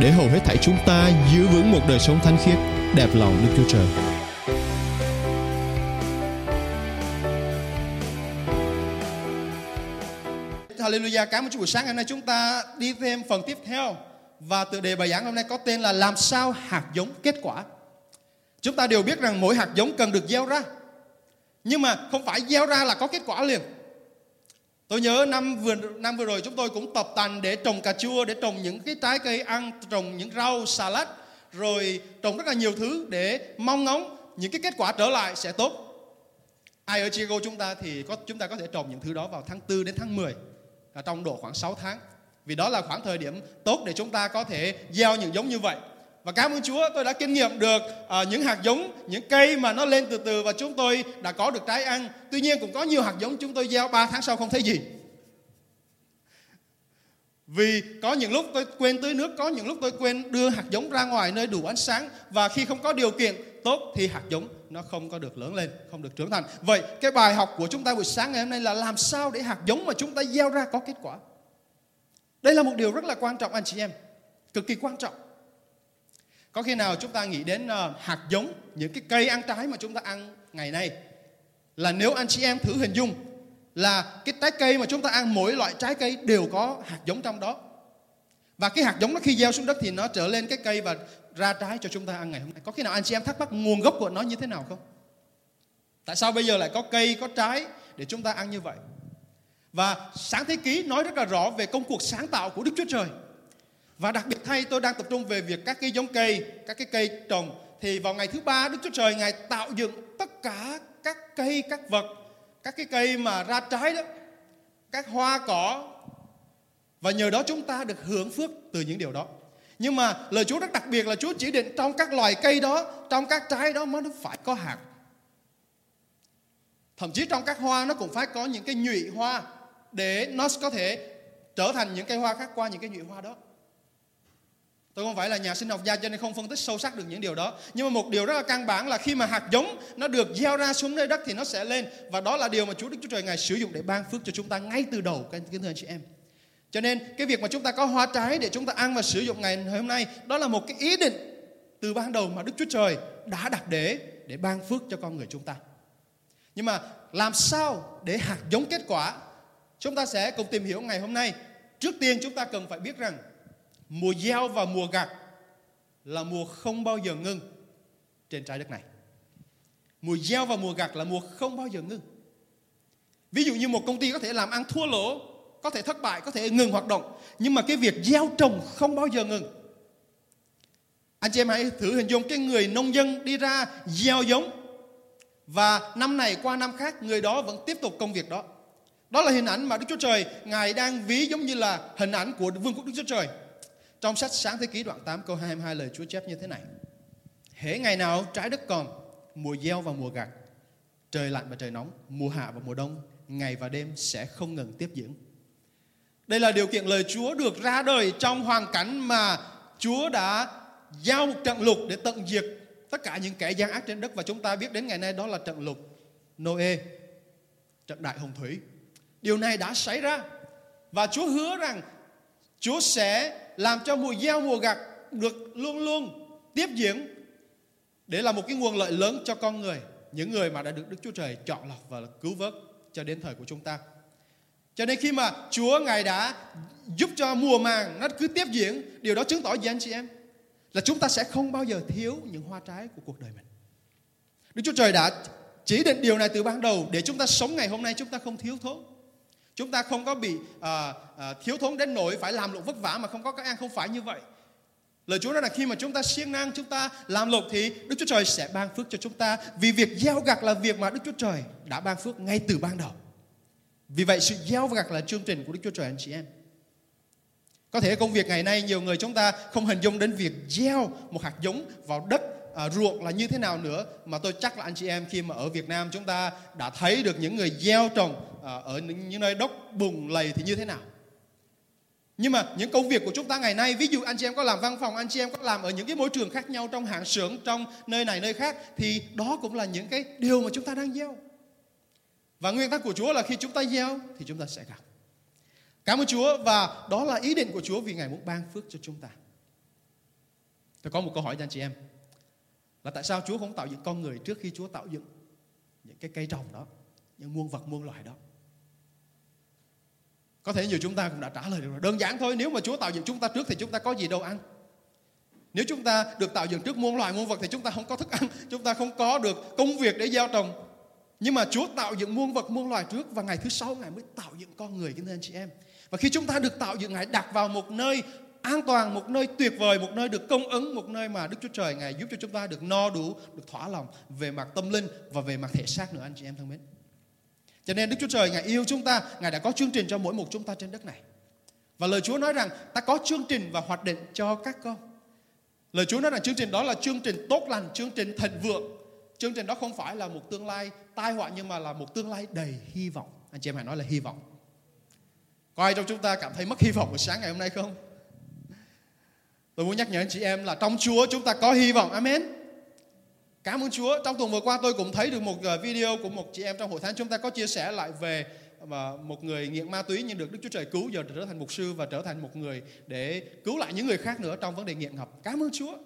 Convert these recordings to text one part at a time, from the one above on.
để hầu hết thảy chúng ta giữ vững một đời sống thánh khiết, đẹp lòng Đức Chúa Trời. Hallelujah, cảm ơn Chúa buổi sáng ngày hôm nay chúng ta đi thêm phần tiếp theo và tựa đề bài giảng hôm nay có tên là làm sao hạt giống kết quả. Chúng ta đều biết rằng mỗi hạt giống cần được gieo ra. Nhưng mà không phải gieo ra là có kết quả liền. Tôi nhớ năm vừa năm vừa rồi chúng tôi cũng tập tành để trồng cà chua, để trồng những cái trái cây ăn, trồng những rau salad, rồi trồng rất là nhiều thứ để mong ngóng những cái kết quả trở lại sẽ tốt. Ai ở Chicago chúng ta thì có chúng ta có thể trồng những thứ đó vào tháng 4 đến tháng 10 là trong độ khoảng 6 tháng. Vì đó là khoảng thời điểm tốt để chúng ta có thể gieo những giống như vậy. Và cảm ơn Chúa tôi đã kinh nghiệm được uh, những hạt giống, những cây mà nó lên từ từ và chúng tôi đã có được trái ăn. Tuy nhiên cũng có nhiều hạt giống chúng tôi gieo 3 tháng sau không thấy gì. Vì có những lúc tôi quên tưới nước, có những lúc tôi quên đưa hạt giống ra ngoài nơi đủ ánh sáng và khi không có điều kiện tốt thì hạt giống nó không có được lớn lên, không được trưởng thành. Vậy cái bài học của chúng ta buổi sáng ngày hôm nay là làm sao để hạt giống mà chúng ta gieo ra có kết quả. Đây là một điều rất là quan trọng anh chị em, cực kỳ quan trọng. Có khi nào chúng ta nghĩ đến uh, hạt giống, những cái cây ăn trái mà chúng ta ăn ngày nay là nếu anh chị em thử hình dung là cái trái cây mà chúng ta ăn mỗi loại trái cây đều có hạt giống trong đó. Và cái hạt giống nó khi gieo xuống đất thì nó trở lên cái cây và ra trái cho chúng ta ăn ngày hôm nay. Có khi nào anh chị em thắc mắc nguồn gốc của nó như thế nào không? Tại sao bây giờ lại có cây, có trái để chúng ta ăn như vậy? Và sáng thế ký nói rất là rõ về công cuộc sáng tạo của Đức Chúa Trời. Và đặc biệt thay tôi đang tập trung về việc các cái giống cây, các cái cây trồng. Thì vào ngày thứ ba Đức Chúa Trời Ngài tạo dựng tất cả các cây, các vật, các cái cây mà ra trái đó, các hoa cỏ. Và nhờ đó chúng ta được hưởng phước từ những điều đó. Nhưng mà lời Chúa rất đặc biệt là Chúa chỉ định trong các loài cây đó, trong các trái đó mới nó phải có hạt. Thậm chí trong các hoa nó cũng phải có những cái nhụy hoa để nó có thể trở thành những cây hoa khác qua những cái nhụy hoa đó. Tôi không phải là nhà sinh học gia cho nên không phân tích sâu sắc được những điều đó. Nhưng mà một điều rất là căn bản là khi mà hạt giống nó được gieo ra xuống nơi đất thì nó sẽ lên. Và đó là điều mà Chúa Đức Chúa Trời Ngài sử dụng để ban phước cho chúng ta ngay từ đầu, kính thưa anh chị em. Cho nên cái việc mà chúng ta có hoa trái để chúng ta ăn và sử dụng ngày hôm nay đó là một cái ý định từ ban đầu mà Đức Chúa Trời đã đặt để để ban phước cho con người chúng ta. Nhưng mà làm sao để hạt giống kết quả? Chúng ta sẽ cùng tìm hiểu ngày hôm nay. Trước tiên chúng ta cần phải biết rằng mùa gieo và mùa gặt là mùa không bao giờ ngưng trên trái đất này. Mùa gieo và mùa gặt là mùa không bao giờ ngưng. Ví dụ như một công ty có thể làm ăn thua lỗ, có thể thất bại, có thể ngừng hoạt động, nhưng mà cái việc gieo trồng không bao giờ ngừng. Anh chị em hãy thử hình dung cái người nông dân đi ra gieo giống và năm này qua năm khác người đó vẫn tiếp tục công việc đó. Đó là hình ảnh mà Đức Chúa Trời Ngài đang ví giống như là hình ảnh của vương quốc Đức Chúa Trời. Trong sách Sáng Thế Ký đoạn 8 câu 22 lời Chúa chép như thế này. Hễ ngày nào trái đất còn, mùa gieo và mùa gặt, trời lạnh và trời nóng, mùa hạ và mùa đông, ngày và đêm sẽ không ngừng tiếp diễn. Đây là điều kiện lời Chúa được ra đời trong hoàn cảnh mà Chúa đã giao một trận lục để tận diệt tất cả những kẻ gian ác trên đất và chúng ta biết đến ngày nay đó là trận lục Noe, trận đại hồng thủy. Điều này đã xảy ra và Chúa hứa rằng Chúa sẽ làm cho mùa gieo mùa gặt được luôn luôn tiếp diễn để là một cái nguồn lợi lớn cho con người, những người mà đã được Đức Chúa Trời chọn lọc và cứu vớt cho đến thời của chúng ta. Cho nên khi mà Chúa Ngài đã giúp cho mùa màng nó cứ tiếp diễn, điều đó chứng tỏ gì anh chị em? Là chúng ta sẽ không bao giờ thiếu những hoa trái của cuộc đời mình. Đức Chúa Trời đã chỉ định điều này từ ban đầu để chúng ta sống ngày hôm nay chúng ta không thiếu thốn. Chúng ta không có bị à, à, thiếu thốn đến nỗi phải làm lụng vất vả mà không có các ăn không phải như vậy. Lời Chúa nói là khi mà chúng ta siêng năng, chúng ta làm lụng thì Đức Chúa Trời sẽ ban phước cho chúng ta. Vì việc gieo gặt là việc mà Đức Chúa Trời đã ban phước ngay từ ban đầu. Vì vậy sự gieo gặt là chương trình của Đức Chúa Trời anh chị em. Có thể công việc ngày nay nhiều người chúng ta không hình dung đến việc gieo một hạt giống vào đất à, ruộng là như thế nào nữa mà tôi chắc là anh chị em khi mà ở Việt Nam chúng ta đã thấy được những người gieo trồng à, ở những, những nơi đốc bùn lầy thì như thế nào. Nhưng mà những công việc của chúng ta ngày nay ví dụ anh chị em có làm văn phòng anh chị em có làm ở những cái môi trường khác nhau trong hãng xưởng trong nơi này nơi khác thì đó cũng là những cái điều mà chúng ta đang gieo. Và nguyên tắc của Chúa là khi chúng ta gieo thì chúng ta sẽ gặp. Cảm ơn Chúa và đó là ý định của Chúa vì Ngài muốn ban phước cho chúng ta. Tôi có một câu hỏi cho anh chị em là tại sao Chúa không tạo dựng con người trước khi Chúa tạo dựng những cái cây trồng đó những muôn vật muôn loài đó có thể nhiều chúng ta cũng đã trả lời được rồi. Đơn giản thôi, nếu mà Chúa tạo dựng chúng ta trước thì chúng ta có gì đâu ăn. Nếu chúng ta được tạo dựng trước muôn loài muôn vật thì chúng ta không có thức ăn, chúng ta không có được công việc để gieo trồng. Nhưng mà Chúa tạo dựng muôn vật muôn loài trước và ngày thứ sáu Ngài mới tạo dựng con người kính thưa anh chị em. Và khi chúng ta được tạo dựng Ngài đặt vào một nơi an toàn, một nơi tuyệt vời, một nơi được công ứng, một nơi mà Đức Chúa Trời Ngài giúp cho chúng ta được no đủ, được thỏa lòng về mặt tâm linh và về mặt thể xác nữa anh chị em thân mến. Cho nên Đức Chúa Trời Ngài yêu chúng ta, Ngài đã có chương trình cho mỗi một chúng ta trên đất này. Và lời Chúa nói rằng ta có chương trình và hoạch định cho các con. Lời Chúa nói rằng chương trình đó là chương trình tốt lành, chương trình thịnh vượng. Chương trình đó không phải là một tương lai tai họa nhưng mà là một tương lai đầy hy vọng. Anh chị em hãy nói là hy vọng. Có ai trong chúng ta cảm thấy mất hy vọng buổi sáng ngày hôm nay không? Tôi muốn nhắc nhở anh chị em là trong Chúa chúng ta có hy vọng. Amen. Cảm ơn Chúa. Trong tuần vừa qua tôi cũng thấy được một ờ, video của một chị em trong hội thánh chúng ta có chia sẻ lại về mà một người nghiện ma túy nhưng được Đức Chúa Trời cứu giờ trở thành mục sư và trở thành một người để cứu lại những người khác nữa trong vấn đề nghiện ngập. Cảm ơn Chúa.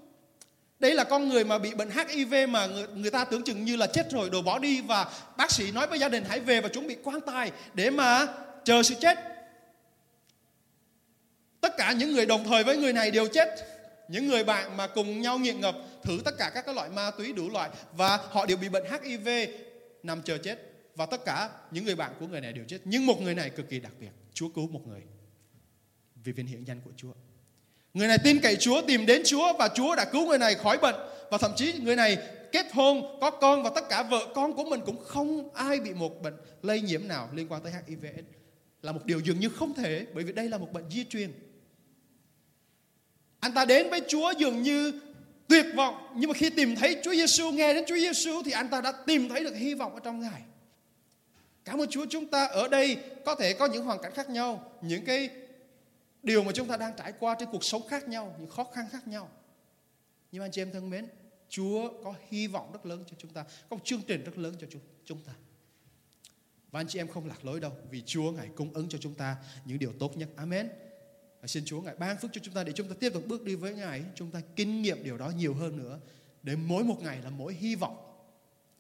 Đây là con người mà bị bệnh HIV mà người, người ta tưởng chừng như là chết rồi đồ bỏ đi và bác sĩ nói với gia đình hãy về và chuẩn bị quan tài để mà chờ sự chết. Tất cả những người đồng thời với người này đều chết. Những người bạn mà cùng nhau nghiện ngập, thử tất cả các loại ma túy đủ loại và họ đều bị bệnh HIV nằm chờ chết. Và tất cả những người bạn của người này đều chết. Nhưng một người này cực kỳ đặc biệt, Chúa cứu một người. Vì viên hiện danh của Chúa. Người này tin cậy Chúa, tìm đến Chúa và Chúa đã cứu người này khỏi bệnh. Và thậm chí người này kết hôn, có con và tất cả vợ con của mình cũng không ai bị một bệnh lây nhiễm nào liên quan tới HIV là một điều dường như không thể, bởi vì đây là một bệnh di truyền anh ta đến với Chúa dường như tuyệt vọng nhưng mà khi tìm thấy Chúa Giêsu nghe đến Chúa Giêsu thì anh ta đã tìm thấy được hy vọng ở trong Ngài. Cảm ơn Chúa chúng ta ở đây có thể có những hoàn cảnh khác nhau, những cái điều mà chúng ta đang trải qua trên cuộc sống khác nhau, những khó khăn khác nhau. Nhưng anh chị em thân mến, Chúa có hy vọng rất lớn cho chúng ta, có một chương trình rất lớn cho chúng ta. Và anh chị em không lạc lối đâu, vì Chúa Ngài cung ứng cho chúng ta những điều tốt nhất. Amen. Và xin Chúa Ngài ban phước cho chúng ta để chúng ta tiếp tục bước đi với Ngài. Chúng ta kinh nghiệm điều đó nhiều hơn nữa. Để mỗi một ngày là mỗi hy vọng.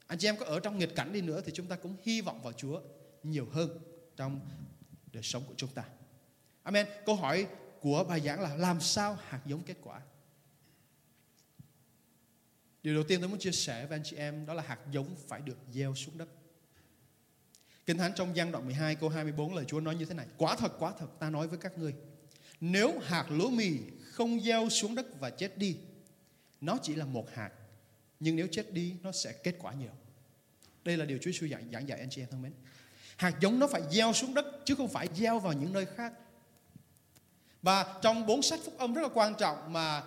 Anh chị em có ở trong nghịch cảnh đi nữa thì chúng ta cũng hy vọng vào Chúa nhiều hơn trong đời sống của chúng ta. Amen. Câu hỏi của bài giảng là làm sao hạt giống kết quả? Điều đầu tiên tôi muốn chia sẻ với anh chị em đó là hạt giống phải được gieo xuống đất. Kinh Thánh trong gian đoạn 12 câu 24 lời Chúa nói như thế này. Quả thật, quả thật ta nói với các ngươi nếu hạt lúa mì không gieo xuống đất và chết đi, nó chỉ là một hạt. Nhưng nếu chết đi, nó sẽ kết quả nhiều. Đây là điều Chúa Giêsu giảng, giảng dạy anh chị em thân mến. Hạt giống nó phải gieo xuống đất chứ không phải gieo vào những nơi khác. Và trong bốn sách phúc âm rất là quan trọng mà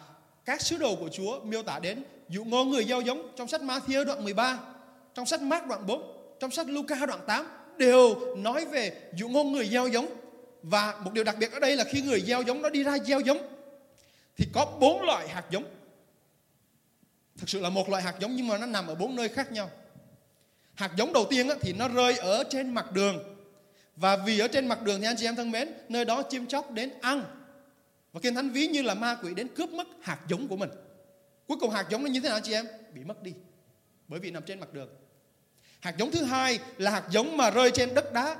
các sứ đồ của Chúa miêu tả đến dụ ngôn người gieo giống trong sách Matthew đoạn 13, trong sách Mark đoạn 4, trong sách Luca đoạn 8 đều nói về dụ ngôn người gieo giống và một điều đặc biệt ở đây là khi người gieo giống nó đi ra gieo giống thì có bốn loại hạt giống. Thực sự là một loại hạt giống nhưng mà nó nằm ở bốn nơi khác nhau. Hạt giống đầu tiên thì nó rơi ở trên mặt đường. Và vì ở trên mặt đường thì anh chị em thân mến, nơi đó chim chóc đến ăn. Và Kinh Thánh ví như là ma quỷ đến cướp mất hạt giống của mình. Cuối cùng hạt giống nó như thế nào anh chị em? Bị mất đi. Bởi vì nằm trên mặt đường. Hạt giống thứ hai là hạt giống mà rơi trên đất đá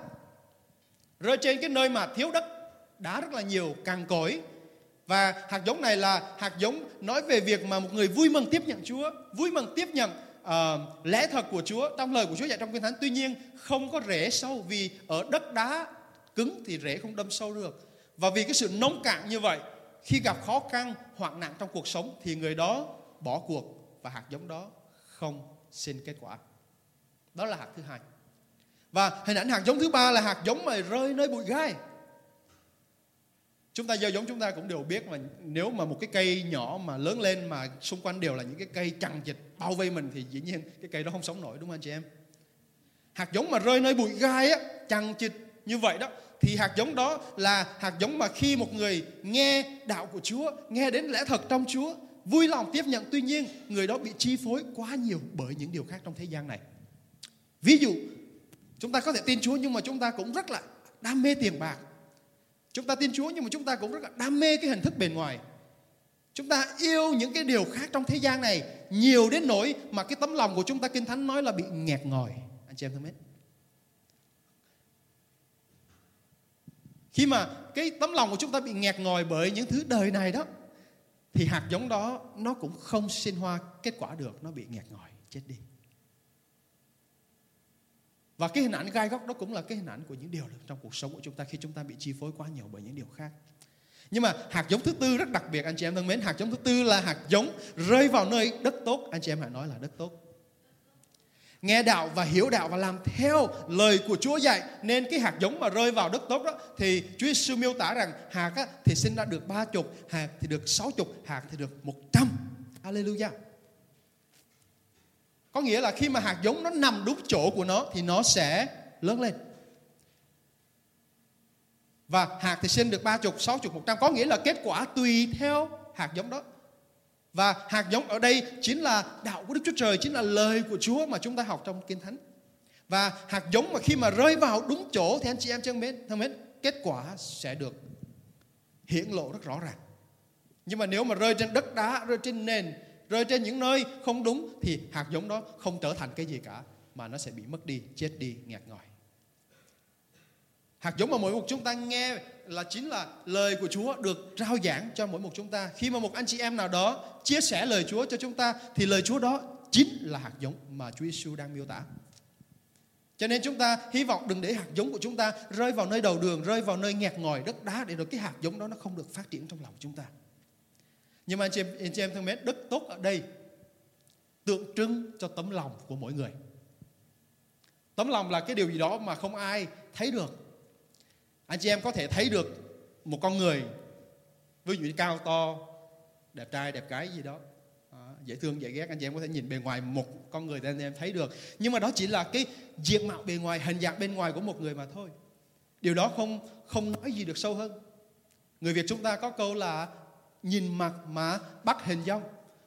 rơi trên cái nơi mà thiếu đất đá rất là nhiều càng cỗi. Và hạt giống này là hạt giống nói về việc mà một người vui mừng tiếp nhận Chúa vui mừng tiếp nhận uh, lẽ thật của Chúa trong lời của Chúa dạy trong kinh thánh. Tuy nhiên không có rễ sâu vì ở đất đá cứng thì rễ không đâm sâu được. Và vì cái sự nông cạn như vậy khi gặp khó khăn hoạn nạn trong cuộc sống thì người đó bỏ cuộc và hạt giống đó không xin kết quả. Đó là hạt thứ hai và hình ảnh hạt giống thứ ba là hạt giống mà rơi nơi bụi gai. chúng ta gieo giống chúng ta cũng đều biết mà nếu mà một cái cây nhỏ mà lớn lên mà xung quanh đều là những cái cây chằng chịt bao vây mình thì dĩ nhiên cái cây đó không sống nổi đúng không anh chị em hạt giống mà rơi nơi bụi gai á chằng chịt như vậy đó thì hạt giống đó là hạt giống mà khi một người nghe đạo của Chúa, nghe đến lẽ thật trong Chúa, vui lòng tiếp nhận tuy nhiên người đó bị chi phối quá nhiều bởi những điều khác trong thế gian này. Ví dụ, chúng ta có thể tin Chúa nhưng mà chúng ta cũng rất là đam mê tiền bạc. Chúng ta tin Chúa nhưng mà chúng ta cũng rất là đam mê cái hình thức bề ngoài. Chúng ta yêu những cái điều khác trong thế gian này nhiều đến nỗi mà cái tấm lòng của chúng ta Kinh Thánh nói là bị nghẹt ngòi. Anh chị em thân mến. Khi mà cái tấm lòng của chúng ta bị nghẹt ngòi bởi những thứ đời này đó thì hạt giống đó nó cũng không sinh hoa kết quả được, nó bị nghẹt ngòi, chết đi. Và cái hình ảnh gai góc đó cũng là cái hình ảnh của những điều trong cuộc sống của chúng ta khi chúng ta bị chi phối quá nhiều bởi những điều khác. Nhưng mà hạt giống thứ tư rất đặc biệt anh chị em thân mến, hạt giống thứ tư là hạt giống rơi vào nơi đất tốt. Anh chị em hãy nói là đất tốt nghe đạo và hiểu đạo và làm theo lời của Chúa dạy nên cái hạt giống mà rơi vào đất tốt đó thì Chúa Giêsu miêu tả rằng hạt á, thì sinh ra được ba chục hạt thì được sáu chục hạt thì được một trăm Hallelujah có nghĩa là khi mà hạt giống nó nằm đúng chỗ của nó thì nó sẽ lớn lên và hạt thì sinh được ba chục sáu chục một trăm có nghĩa là kết quả tùy theo hạt giống đó và hạt giống ở đây chính là đạo của Đức Chúa Trời, chính là lời của Chúa mà chúng ta học trong Kinh Thánh. Và hạt giống mà khi mà rơi vào đúng chỗ thì anh chị em thân mến, thân mến, kết quả sẽ được hiển lộ rất rõ ràng. Nhưng mà nếu mà rơi trên đất đá, rơi trên nền, rơi trên những nơi không đúng thì hạt giống đó không trở thành cái gì cả mà nó sẽ bị mất đi, chết đi, nghẹt ngòi. Hạt giống mà mỗi một chúng ta nghe là chính là lời của Chúa được rao giảng cho mỗi một chúng ta. Khi mà một anh chị em nào đó chia sẻ lời Chúa cho chúng ta thì lời Chúa đó chính là hạt giống mà Chúa Giêsu đang miêu tả. Cho nên chúng ta hy vọng đừng để hạt giống của chúng ta rơi vào nơi đầu đường, rơi vào nơi nghẹt ngòi đất đá để rồi cái hạt giống đó nó không được phát triển trong lòng chúng ta. Nhưng mà anh chị em, anh chị em thân mến, đất tốt ở đây tượng trưng cho tấm lòng của mỗi người. Tấm lòng là cái điều gì đó mà không ai thấy được. Anh chị em có thể thấy được một con người với những cao to đẹp trai đẹp gái gì đó. À, dễ thương dễ ghét. Anh chị em có thể nhìn bề ngoài một con người thì anh em thấy được. Nhưng mà đó chỉ là cái diện mạo bề ngoài hình dạng bên ngoài của một người mà thôi. Điều đó không không nói gì được sâu hơn. Người việt chúng ta có câu là nhìn mặt mà bắt hình dung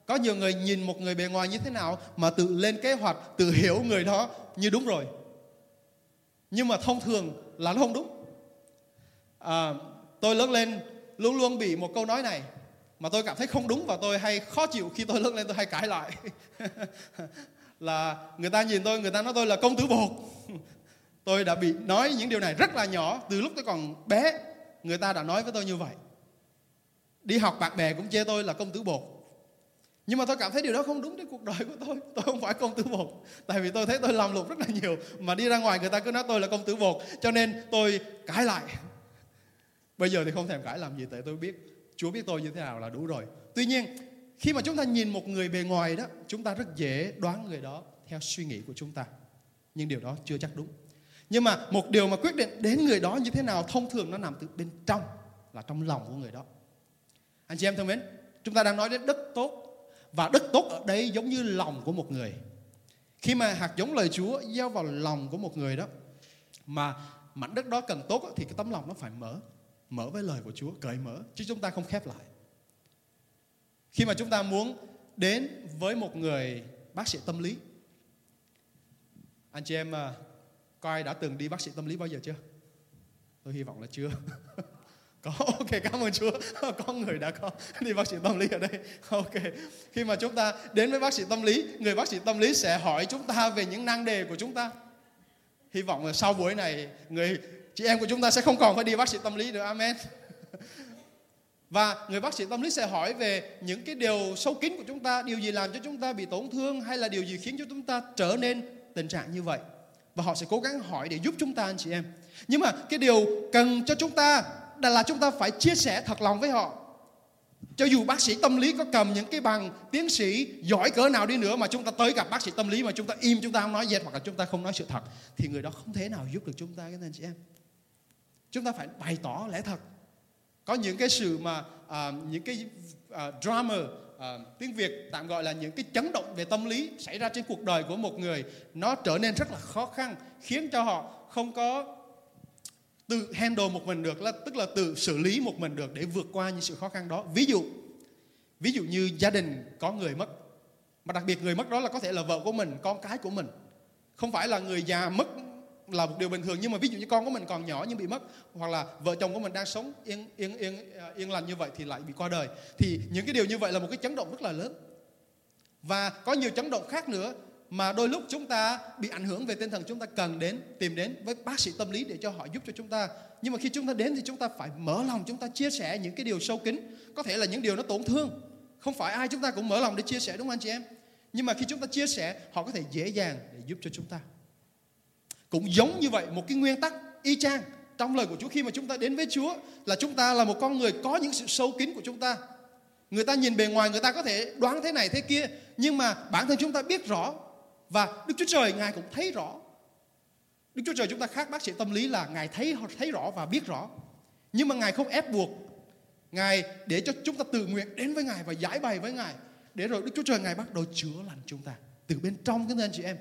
có nhiều người nhìn một người bề ngoài như thế nào mà tự lên kế hoạch tự hiểu người đó như đúng rồi. Nhưng mà thông thường là nó không đúng. À, tôi lớn lên luôn luôn bị một câu nói này mà tôi cảm thấy không đúng và tôi hay khó chịu khi tôi lớn lên tôi hay cãi lại. Là người ta nhìn tôi người ta nói tôi là công tử bột. Tôi đã bị nói những điều này rất là nhỏ từ lúc tôi còn bé người ta đã nói với tôi như vậy đi học bạn bè cũng chê tôi là công tử bột nhưng mà tôi cảm thấy điều đó không đúng với cuộc đời của tôi tôi không phải công tử bột tại vì tôi thấy tôi làm lục rất là nhiều mà đi ra ngoài người ta cứ nói tôi là công tử bột cho nên tôi cãi lại Bây giờ thì không thèm cãi làm gì tại tôi biết Chúa biết tôi như thế nào là đủ rồi. Tuy nhiên khi mà chúng ta nhìn một người bề ngoài đó, chúng ta rất dễ đoán người đó theo suy nghĩ của chúng ta. Nhưng điều đó chưa chắc đúng. Nhưng mà một điều mà quyết định đến người đó như thế nào thông thường nó nằm từ bên trong là trong lòng của người đó. Anh chị em thân mến, chúng ta đang nói đến đất tốt và đất tốt ở đây giống như lòng của một người. Khi mà hạt giống lời Chúa gieo vào lòng của một người đó mà mảnh đất đó cần tốt thì cái tấm lòng nó phải mở mở với lời của Chúa, cởi mở, chứ chúng ta không khép lại. Khi mà chúng ta muốn đến với một người bác sĩ tâm lý, anh chị em à, coi đã từng đi bác sĩ tâm lý bao giờ chưa? Tôi hy vọng là chưa. có, ok, cảm ơn Chúa. Có người đã có. Đi bác sĩ tâm lý ở đây. Ok. Khi mà chúng ta đến với bác sĩ tâm lý, người bác sĩ tâm lý sẽ hỏi chúng ta về những năng đề của chúng ta. Hy vọng là sau buổi này, người chị em của chúng ta sẽ không còn phải đi bác sĩ tâm lý nữa. Amen. Và người bác sĩ tâm lý sẽ hỏi về những cái điều sâu kín của chúng ta, điều gì làm cho chúng ta bị tổn thương hay là điều gì khiến cho chúng ta trở nên tình trạng như vậy. Và họ sẽ cố gắng hỏi để giúp chúng ta, anh chị em. Nhưng mà cái điều cần cho chúng ta là chúng ta phải chia sẻ thật lòng với họ cho dù bác sĩ tâm lý có cầm những cái bằng tiến sĩ giỏi cỡ nào đi nữa mà chúng ta tới gặp bác sĩ tâm lý mà chúng ta im chúng ta không nói dệt hoặc là chúng ta không nói sự thật thì người đó không thể nào giúp được chúng ta cái anh chị em Chúng ta phải bày tỏ lẽ thật. có những cái sự mà à, những cái à, drama à, tiếng Việt tạm gọi là những cái chấn động về tâm lý xảy ra trên cuộc đời của một người nó trở nên rất là khó khăn khiến cho họ không có tự handle một mình được là tức là tự xử lý một mình được để vượt qua những sự khó khăn đó. Ví dụ ví dụ như gia đình có người mất, mà đặc biệt người mất đó là có thể là vợ của mình, con cái của mình. Không phải là người già mất là một điều bình thường, nhưng mà ví dụ như con của mình còn nhỏ nhưng bị mất, hoặc là vợ chồng của mình đang sống yên yên yên yên lành như vậy thì lại bị qua đời. Thì những cái điều như vậy là một cái chấn động rất là lớn. Và có nhiều chấn động khác nữa mà đôi lúc chúng ta bị ảnh hưởng về tinh thần chúng ta cần đến tìm đến với bác sĩ tâm lý để cho họ giúp cho chúng ta nhưng mà khi chúng ta đến thì chúng ta phải mở lòng chúng ta chia sẻ những cái điều sâu kín có thể là những điều nó tổn thương không phải ai chúng ta cũng mở lòng để chia sẻ đúng không anh chị em nhưng mà khi chúng ta chia sẻ họ có thể dễ dàng để giúp cho chúng ta cũng giống như vậy một cái nguyên tắc y chang trong lời của Chúa khi mà chúng ta đến với Chúa là chúng ta là một con người có những sự sâu kín của chúng ta người ta nhìn bề ngoài người ta có thể đoán thế này thế kia nhưng mà bản thân chúng ta biết rõ và Đức Chúa Trời, Ngài cũng thấy rõ. Đức Chúa Trời chúng ta khác bác sĩ tâm lý là Ngài thấy thấy rõ và biết rõ. Nhưng mà Ngài không ép buộc. Ngài để cho chúng ta tự nguyện đến với Ngài và giải bày với Ngài. Để rồi Đức Chúa Trời, Ngài bắt đầu chữa lành chúng ta. Từ bên trong cái anh chị em.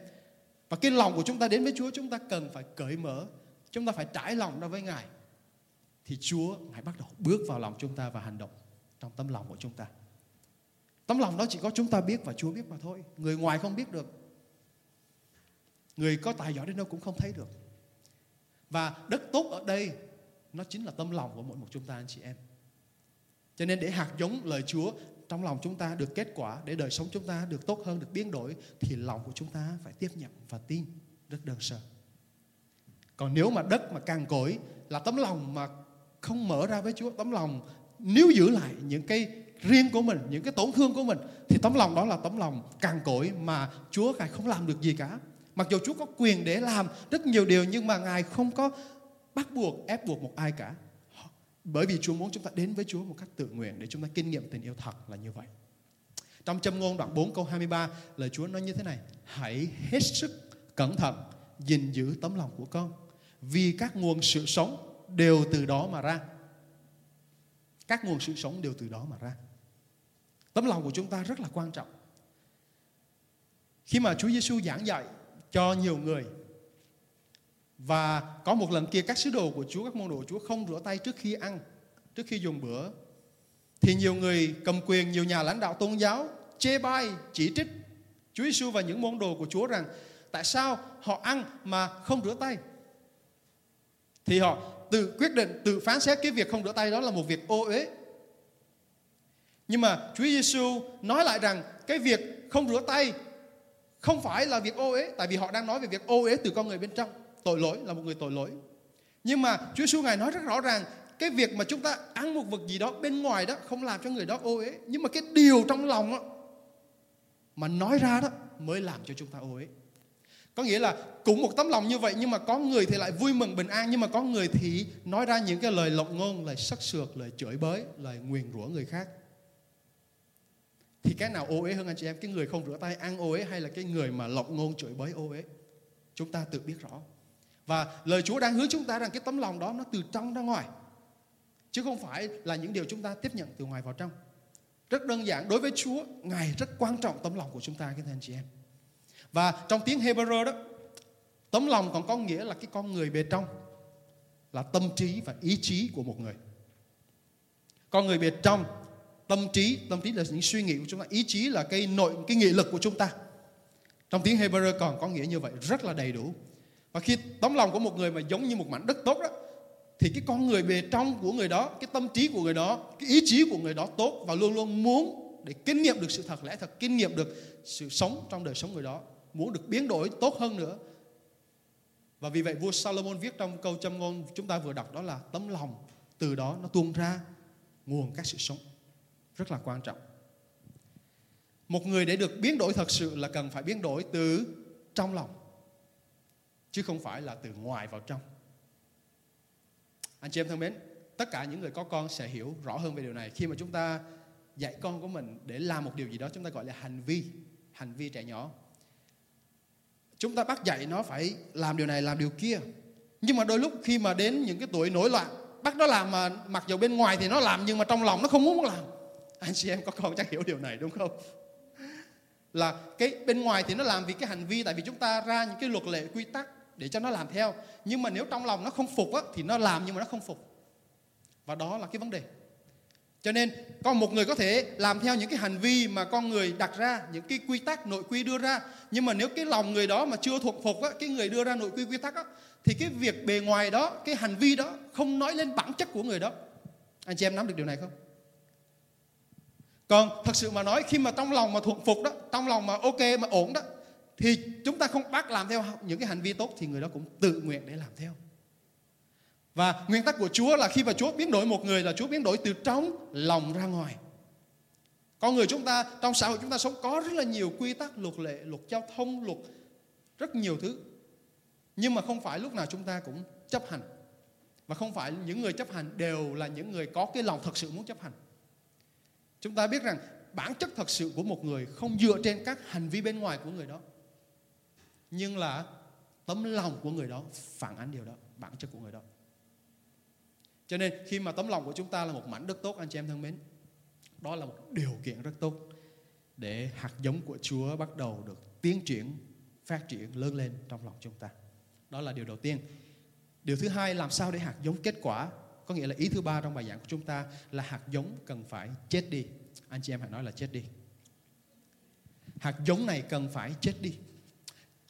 Và cái lòng của chúng ta đến với Chúa, chúng ta cần phải cởi mở. Chúng ta phải trải lòng ra với Ngài. Thì Chúa, Ngài bắt đầu bước vào lòng chúng ta và hành động trong tấm lòng của chúng ta. Tấm lòng đó chỉ có chúng ta biết và Chúa biết mà thôi. Người ngoài không biết được. Người có tài giỏi đến đâu cũng không thấy được. Và đất tốt ở đây nó chính là tâm lòng của mỗi một chúng ta anh chị em. Cho nên để hạt giống lời Chúa trong lòng chúng ta được kết quả để đời sống chúng ta được tốt hơn, được biến đổi thì lòng của chúng ta phải tiếp nhận và tin rất đơn sơ. Còn nếu mà đất mà càng cỗi là tấm lòng mà không mở ra với Chúa, tấm lòng nếu giữ lại những cái riêng của mình, những cái tổn thương của mình thì tấm lòng đó là tấm lòng càng cỗi mà Chúa Ngài không làm được gì cả. Mặc dù Chúa có quyền để làm rất nhiều điều nhưng mà Ngài không có bắt buộc, ép buộc một ai cả. Bởi vì Chúa muốn chúng ta đến với Chúa một cách tự nguyện để chúng ta kinh nghiệm tình yêu thật là như vậy. Trong châm ngôn đoạn 4 câu 23 lời Chúa nói như thế này. Hãy hết sức cẩn thận gìn giữ tấm lòng của con. Vì các nguồn sự sống đều từ đó mà ra. Các nguồn sự sống đều từ đó mà ra. Tấm lòng của chúng ta rất là quan trọng. Khi mà Chúa Giêsu giảng dạy cho nhiều người và có một lần kia các sứ đồ của Chúa, các môn đồ Chúa không rửa tay trước khi ăn, trước khi dùng bữa. Thì nhiều người cầm quyền, nhiều nhà lãnh đạo tôn giáo chê bai, chỉ trích Chúa Giêsu và những môn đồ của Chúa rằng tại sao họ ăn mà không rửa tay. Thì họ tự quyết định, tự phán xét cái việc không rửa tay đó là một việc ô uế. Nhưng mà Chúa Giêsu nói lại rằng cái việc không rửa tay không phải là việc ô uế tại vì họ đang nói về việc ô uế từ con người bên trong. Tội lỗi là một người tội lỗi. Nhưng mà Chúa Giêsu ngài nói rất rõ ràng cái việc mà chúng ta ăn một vật gì đó bên ngoài đó không làm cho người đó ô uế. Nhưng mà cái điều trong lòng đó, mà nói ra đó mới làm cho chúng ta ô uế. Có nghĩa là cũng một tấm lòng như vậy nhưng mà có người thì lại vui mừng bình an. Nhưng mà có người thì nói ra những cái lời lộng ngôn lời sắc sược lời chửi bới lời nguyền rủa người khác thì cái nào ô uế hơn anh chị em? Cái người không rửa tay, ăn ô uế hay là cái người mà lọc ngôn chửi bới ô uế? Chúng ta tự biết rõ. Và lời Chúa đang hướng chúng ta rằng cái tấm lòng đó nó từ trong ra ngoài. Chứ không phải là những điều chúng ta tiếp nhận từ ngoài vào trong. Rất đơn giản, đối với Chúa, ngài rất quan trọng tấm lòng của chúng ta các anh chị em. Và trong tiếng Hebrew đó, tấm lòng còn có nghĩa là cái con người bề trong, là tâm trí và ý chí của một người. Con người bề trong tâm trí tâm trí là những suy nghĩ của chúng ta. Ý chí là cái nội, cái nghị lực của chúng ta. Trong tiếng Hebrew còn có nghĩa như vậy, rất là đầy đủ. Và khi tấm lòng của một người mà giống như một mảnh đất tốt đó, thì cái con người bề trong của người đó, cái tâm trí của người đó, cái ý chí của người đó tốt và luôn luôn muốn để kinh nghiệm được sự thật, lẽ thật, kinh nghiệm được sự sống trong đời sống người đó, muốn được biến đổi tốt hơn nữa. Và vì vậy vua Salomon viết trong câu châm ngôn chúng ta vừa đọc đó là tấm lòng từ đó nó tuôn ra nguồn các sự sống rất là quan trọng. Một người để được biến đổi thật sự là cần phải biến đổi từ trong lòng, chứ không phải là từ ngoài vào trong. Anh chị em thân mến, tất cả những người có con sẽ hiểu rõ hơn về điều này. Khi mà chúng ta dạy con của mình để làm một điều gì đó, chúng ta gọi là hành vi hành vi trẻ nhỏ. Chúng ta bắt dạy nó phải làm điều này, làm điều kia. Nhưng mà đôi lúc khi mà đến những cái tuổi nổi loạn bắt nó làm mà mặc dù bên ngoài thì nó làm nhưng mà trong lòng nó không muốn làm anh chị em có con chắc hiểu điều này đúng không? Là cái bên ngoài thì nó làm vì cái hành vi tại vì chúng ta ra những cái luật lệ quy tắc để cho nó làm theo. Nhưng mà nếu trong lòng nó không phục á, thì nó làm nhưng mà nó không phục. Và đó là cái vấn đề. Cho nên con một người có thể làm theo những cái hành vi mà con người đặt ra những cái quy tắc nội quy đưa ra. Nhưng mà nếu cái lòng người đó mà chưa thuộc phục á, cái người đưa ra nội quy quy tắc á, thì cái việc bề ngoài đó cái hành vi đó không nói lên bản chất của người đó. Anh chị em nắm được điều này không? Còn thật sự mà nói khi mà trong lòng mà thuận phục đó trong lòng mà ok mà ổn đó thì chúng ta không bắt làm theo những cái hành vi tốt thì người đó cũng tự nguyện để làm theo và nguyên tắc của Chúa là khi mà Chúa biến đổi một người là Chúa biến đổi từ trong lòng ra ngoài. Con người chúng ta trong xã hội chúng ta sống có rất là nhiều quy tắc, luật lệ, luật giao thông, luật rất nhiều thứ. Nhưng mà không phải lúc nào chúng ta cũng chấp hành. Và không phải những người chấp hành đều là những người có cái lòng thật sự muốn chấp hành. Chúng ta biết rằng bản chất thật sự của một người không dựa trên các hành vi bên ngoài của người đó. Nhưng là tấm lòng của người đó phản ánh điều đó, bản chất của người đó. Cho nên khi mà tấm lòng của chúng ta là một mảnh đất tốt anh chị em thân mến, đó là một điều kiện rất tốt để hạt giống của Chúa bắt đầu được tiến triển, phát triển lớn lên trong lòng chúng ta. Đó là điều đầu tiên. Điều thứ hai làm sao để hạt giống kết quả? Có nghĩa là ý thứ ba trong bài giảng của chúng ta là hạt giống cần phải chết đi. Anh chị em hãy nói là chết đi. Hạt giống này cần phải chết đi.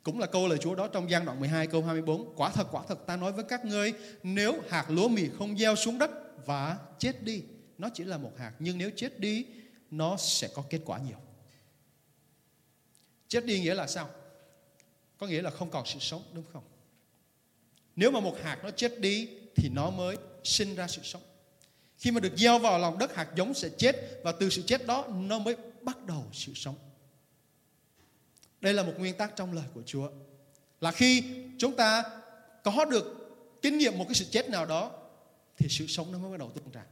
Cũng là câu lời Chúa đó trong gian đoạn 12 câu 24. Quả thật, quả thật ta nói với các ngươi, nếu hạt lúa mì không gieo xuống đất và chết đi, nó chỉ là một hạt, nhưng nếu chết đi, nó sẽ có kết quả nhiều. Chết đi nghĩa là sao? Có nghĩa là không còn sự sống, đúng không? Nếu mà một hạt nó chết đi thì nó mới sinh ra sự sống. Khi mà được gieo vào lòng đất hạt giống sẽ chết và từ sự chết đó nó mới bắt đầu sự sống. Đây là một nguyên tắc trong lời của Chúa. Là khi chúng ta có được kinh nghiệm một cái sự chết nào đó thì sự sống nó mới bắt đầu tuôn ra.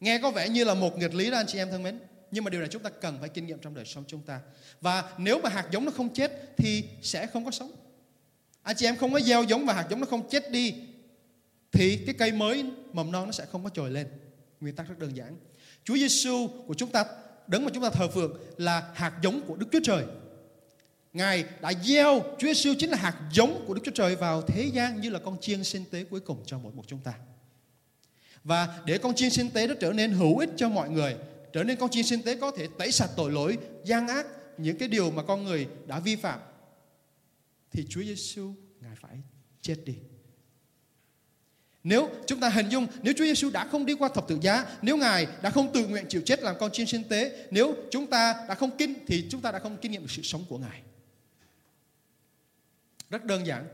Nghe có vẻ như là một nghịch lý đó, anh chị em thân mến. Nhưng mà điều này chúng ta cần phải kinh nghiệm trong đời sống chúng ta. Và nếu mà hạt giống nó không chết thì sẽ không có sống. Anh chị em không có gieo giống và hạt giống nó không chết đi thì cái cây mới mầm non nó sẽ không có trồi lên. Nguyên tắc rất đơn giản. Chúa Giêsu của chúng ta đấng mà chúng ta thờ phượng là hạt giống của Đức Chúa Trời. Ngài đã gieo Chúa Giêsu chính là hạt giống của Đức Chúa Trời vào thế gian như là con chiên sinh tế cuối cùng cho mỗi một chúng ta. Và để con chiên sinh tế đó trở nên hữu ích cho mọi người, trở nên con chiên sinh tế có thể tẩy sạch tội lỗi, gian ác, những cái điều mà con người đã vi phạm thì Chúa Giêsu ngài phải chết đi. Nếu chúng ta hình dung nếu Chúa Giêsu đã không đi qua thập tự giá, nếu Ngài đã không tự nguyện chịu chết làm con chiên sinh tế, nếu chúng ta đã không kinh thì chúng ta đã không kinh nghiệm được sự sống của Ngài. Rất đơn giản.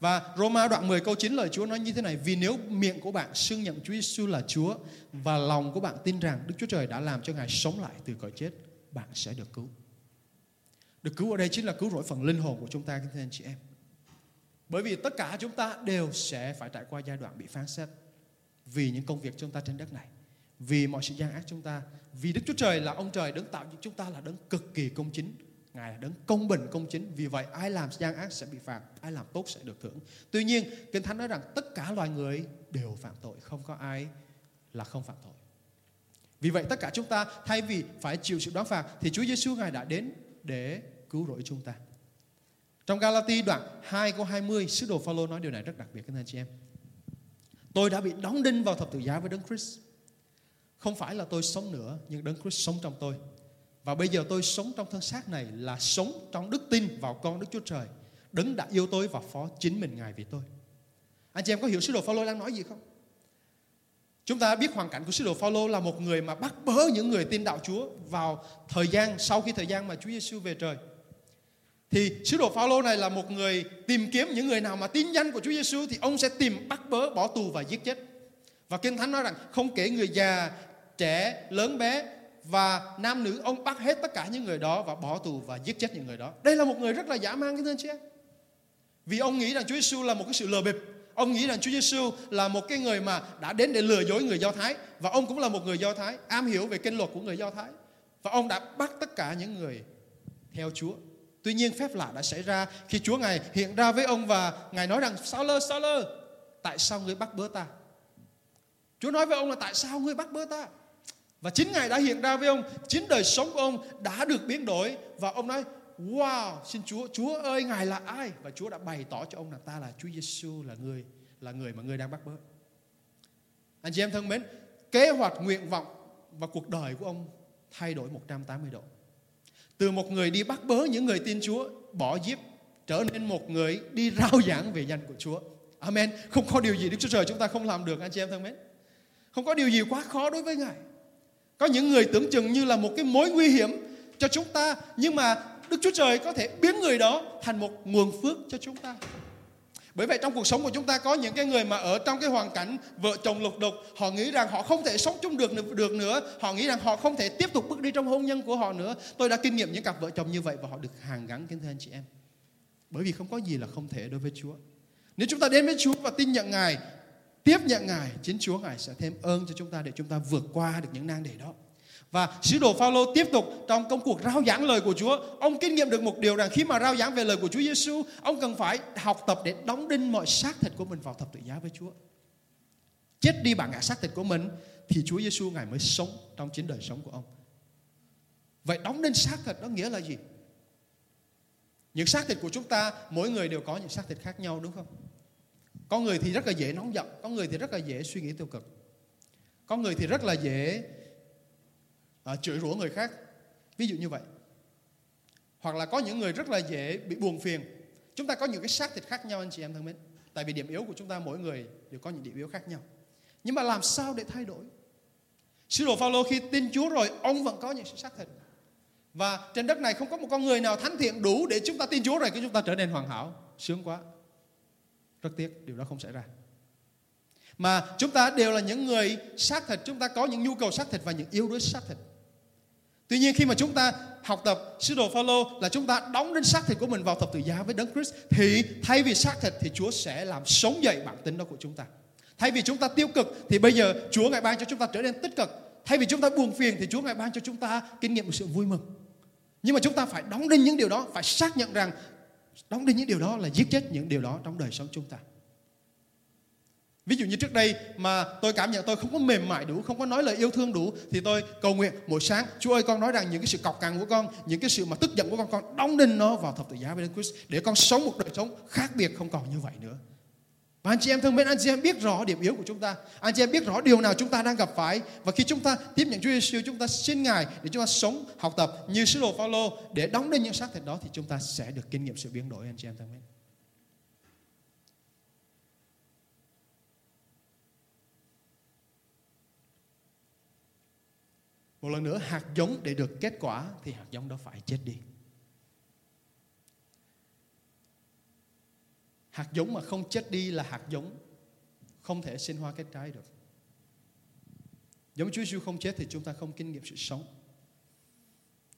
Và Roma đoạn 10 câu 9 lời Chúa nói như thế này Vì nếu miệng của bạn xưng nhận Chúa Giêsu là Chúa Và lòng của bạn tin rằng Đức Chúa Trời đã làm cho Ngài sống lại từ cõi chết Bạn sẽ được cứu Được cứu ở đây chính là cứu rỗi phần linh hồn của chúng ta các anh chị em bởi vì tất cả chúng ta đều sẽ phải trải qua giai đoạn bị phán xét Vì những công việc chúng ta trên đất này, Vì mọi sự gian ác chúng ta, Vì Đức Chúa Trời là ông trời đấng tạo chúng ta là đấng cực kỳ công chính. Ngài là đấng công bình, công chính. Vì vậy, ai làm gian ác sẽ bị phạt, Ai làm tốt sẽ được thưởng. Tuy nhiên, Kinh Thánh nói rằng tất cả loài người đều phạm tội, Không có ai là không phạm tội. Vì vậy, tất cả chúng ta, Thay vì phải chịu sự đoán phạt, Thì Chúa Giêsu Ngài đã đến để cứu rỗi chúng ta. Trong Galati đoạn 2 câu 20 Sứ đồ Phaolô nói điều này rất đặc biệt các anh chị em Tôi đã bị đóng đinh vào thập tự giá với Đấng Christ Không phải là tôi sống nữa, Nhưng Đấng Christ sống trong tôi và bây giờ tôi sống trong thân xác này là sống trong đức tin vào con Đức Chúa Trời. Đấng đã yêu tôi và phó chính mình Ngài vì tôi. Anh chị em có hiểu sứ đồ Phaolô đang nói gì không? Chúng ta biết hoàn cảnh của sứ đồ Phaolô là một người mà bắt bớ những người tin đạo Chúa vào thời gian, sau khi thời gian mà Chúa Giêsu về trời. Thì sứ đồ Phaolô này là một người tìm kiếm những người nào mà tin danh của Chúa Giêsu thì ông sẽ tìm bắt bớ, bỏ tù và giết chết. Và Kinh Thánh nói rằng không kể người già, trẻ, lớn bé và nam nữ ông bắt hết tất cả những người đó và bỏ tù và giết chết những người đó. Đây là một người rất là dã man cái tên chị em. Vì ông nghĩ rằng Chúa Giêsu là một cái sự lừa bịp. Ông nghĩ rằng Chúa Giêsu là một cái người mà đã đến để lừa dối người Do Thái và ông cũng là một người Do Thái, am hiểu về kinh luật của người Do Thái. Và ông đã bắt tất cả những người theo Chúa. Tuy nhiên phép lạ đã xảy ra khi Chúa Ngài hiện ra với ông và Ngài nói rằng Sao lơ, sao lơ tại sao ngươi bắt bớ ta? Chúa nói với ông là tại sao ngươi bắt bớ ta? Và chính Ngài đã hiện ra với ông, chính đời sống của ông đã được biến đổi và ông nói Wow, xin Chúa, Chúa ơi Ngài là ai? Và Chúa đã bày tỏ cho ông là ta là Chúa Giêsu là người là người mà ngươi đang bắt bớ. Anh chị em thân mến, kế hoạch nguyện vọng và cuộc đời của ông thay đổi 180 độ. Từ một người đi bắt bớ những người tin Chúa, bỏ giết, trở nên một người đi rao giảng về danh của Chúa. Amen. Không có điều gì Đức Chúa Trời chúng ta không làm được anh chị em thân mến. Không có điều gì quá khó đối với Ngài. Có những người tưởng chừng như là một cái mối nguy hiểm cho chúng ta, nhưng mà Đức Chúa Trời có thể biến người đó thành một nguồn phước cho chúng ta. Bởi vậy trong cuộc sống của chúng ta có những cái người mà ở trong cái hoàn cảnh vợ chồng lục đục, họ nghĩ rằng họ không thể sống chung được được nữa, họ nghĩ rằng họ không thể tiếp tục bước đi trong hôn nhân của họ nữa. Tôi đã kinh nghiệm những cặp vợ chồng như vậy và họ được hàng gắn kính thưa anh chị em. Bởi vì không có gì là không thể đối với Chúa. Nếu chúng ta đến với Chúa và tin nhận Ngài, tiếp nhận Ngài, chính Chúa Ngài sẽ thêm ơn cho chúng ta để chúng ta vượt qua được những nan đề đó. Và sứ đồ Phaolô tiếp tục trong công cuộc rao giảng lời của Chúa, ông kinh nghiệm được một điều rằng khi mà rao giảng về lời của Chúa Giêsu, ông cần phải học tập để đóng đinh mọi xác thịt của mình vào thập tự giá với Chúa. Chết đi bản ngã xác thịt của mình thì Chúa Giêsu ngài mới sống trong chính đời sống của ông. Vậy đóng đinh xác thịt đó nghĩa là gì? Những xác thịt của chúng ta mỗi người đều có những xác thịt khác nhau đúng không? Có người thì rất là dễ nóng giận, có người thì rất là dễ suy nghĩ tiêu cực. Có người thì rất là dễ à, chửi rủa người khác. Ví dụ như vậy. Hoặc là có những người rất là dễ bị buồn phiền. Chúng ta có những cái xác thịt khác nhau anh chị em thân mến. Tại vì điểm yếu của chúng ta mỗi người đều có những điểm yếu khác nhau. Nhưng mà làm sao để thay đổi? Sứ đồ Phaolô khi tin Chúa rồi ông vẫn có những sự xác thịt. Và trên đất này không có một con người nào thánh thiện đủ để chúng ta tin Chúa rồi cái chúng ta trở nên hoàn hảo sướng quá. Rất tiếc điều đó không xảy ra. Mà chúng ta đều là những người xác thịt. Chúng ta có những nhu cầu xác thịt và những yếu đuối xác thịt. Tuy nhiên khi mà chúng ta học tập sứ đồ Phaolô là chúng ta đóng đến xác thịt của mình vào thập tự giá với Đấng Christ thì thay vì xác thịt thì Chúa sẽ làm sống dậy bản tính đó của chúng ta. Thay vì chúng ta tiêu cực thì bây giờ Chúa ngài ban cho chúng ta trở nên tích cực. Thay vì chúng ta buồn phiền thì Chúa ngài ban cho chúng ta kinh nghiệm một sự vui mừng. Nhưng mà chúng ta phải đóng đinh những điều đó, phải xác nhận rằng đóng đinh những điều đó là giết chết những điều đó trong đời sống chúng ta. Ví dụ như trước đây mà tôi cảm nhận tôi không có mềm mại đủ, không có nói lời yêu thương đủ thì tôi cầu nguyện mỗi sáng, Chúa ơi con nói rằng những cái sự cọc cằn của con, những cái sự mà tức giận của con con đóng đinh nó vào thập tự giá bên Christ để con sống một đời sống khác biệt không còn như vậy nữa. Và anh chị em thân mến, anh chị em biết rõ điểm yếu của chúng ta. Anh chị em biết rõ điều nào chúng ta đang gặp phải. Và khi chúng ta tiếp nhận Chúa Giêsu, chúng ta xin Ngài để chúng ta sống, học tập như sứ đồ Phaolô để đóng đinh những xác thịt đó thì chúng ta sẽ được kinh nghiệm sự biến đổi anh chị em thân mến. Một lần nữa hạt giống để được kết quả thì hạt giống đó phải chết đi. Hạt giống mà không chết đi là hạt giống không thể sinh hoa kết trái được. Giống Chúa Giêsu không chết thì chúng ta không kinh nghiệm sự sống.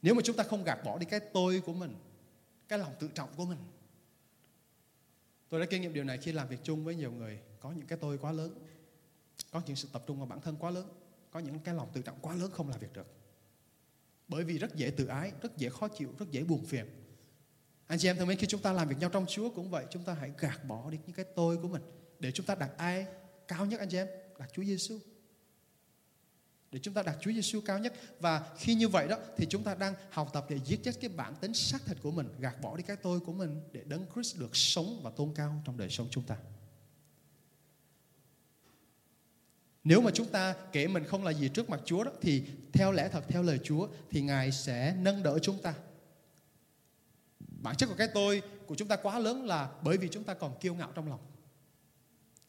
Nếu mà chúng ta không gạt bỏ đi cái tôi của mình, cái lòng tự trọng của mình. Tôi đã kinh nghiệm điều này khi làm việc chung với nhiều người có những cái tôi quá lớn, có những sự tập trung vào bản thân quá lớn có những cái lòng tự trọng quá lớn không làm việc được. Bởi vì rất dễ tự ái, rất dễ khó chịu, rất dễ buồn phiền. Anh chị em thân mến, khi chúng ta làm việc nhau trong Chúa cũng vậy, chúng ta hãy gạt bỏ đi những cái tôi của mình để chúng ta đặt ai cao nhất, anh chị em? Đặt Chúa Giêsu. Để chúng ta đặt Chúa Giêsu cao nhất. Và khi như vậy đó, thì chúng ta đang học tập để giết chết cái bản tính xác thịt của mình, gạt bỏ đi cái tôi của mình để đấng Christ được sống và tôn cao trong đời sống chúng ta. Nếu mà chúng ta kể mình không là gì trước mặt Chúa đó, thì theo lẽ thật, theo lời Chúa, thì Ngài sẽ nâng đỡ chúng ta. Bản chất của cái tôi của chúng ta quá lớn là bởi vì chúng ta còn kiêu ngạo trong lòng.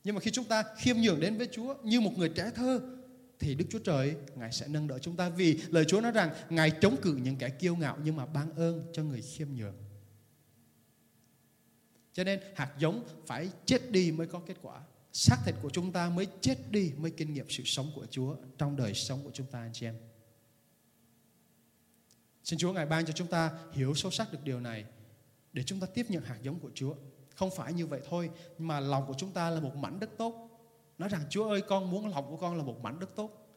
Nhưng mà khi chúng ta khiêm nhường đến với Chúa như một người trẻ thơ, thì Đức Chúa Trời, Ngài sẽ nâng đỡ chúng ta vì lời Chúa nói rằng, Ngài chống cự những kẻ kiêu ngạo nhưng mà ban ơn cho người khiêm nhường. Cho nên hạt giống phải chết đi mới có kết quả xác thịt của chúng ta mới chết đi mới kinh nghiệm sự sống của Chúa trong đời sống của chúng ta anh chị em. Xin Chúa Ngài ban cho chúng ta hiểu sâu sắc được điều này để chúng ta tiếp nhận hạt giống của Chúa. Không phải như vậy thôi, nhưng mà lòng của chúng ta là một mảnh đất tốt. Nói rằng Chúa ơi con muốn lòng của con là một mảnh đất tốt.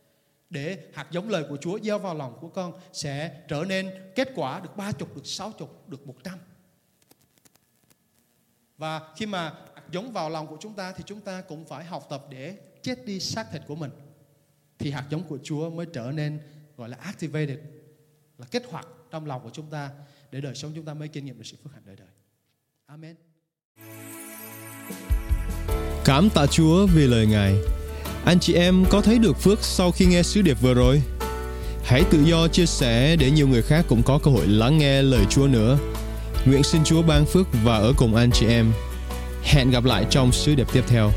Để hạt giống lời của Chúa gieo vào lòng của con sẽ trở nên kết quả được ba chục, được sáu chục, được một trăm. Và khi mà giống vào lòng của chúng ta thì chúng ta cũng phải học tập để chết đi xác thịt của mình. Thì hạt giống của Chúa mới trở nên gọi là activated, là kích hoạt trong lòng của chúng ta để đời sống chúng ta mới kinh nghiệm được sự phước hạnh đời đời. Amen. Cảm tạ Chúa vì lời Ngài. Anh chị em có thấy được phước sau khi nghe sứ điệp vừa rồi? Hãy tự do chia sẻ để nhiều người khác cũng có cơ hội lắng nghe lời Chúa nữa. Nguyện xin Chúa ban phước và ở cùng anh chị em. Hẹn gặp lại trong sứ điệp tiếp theo.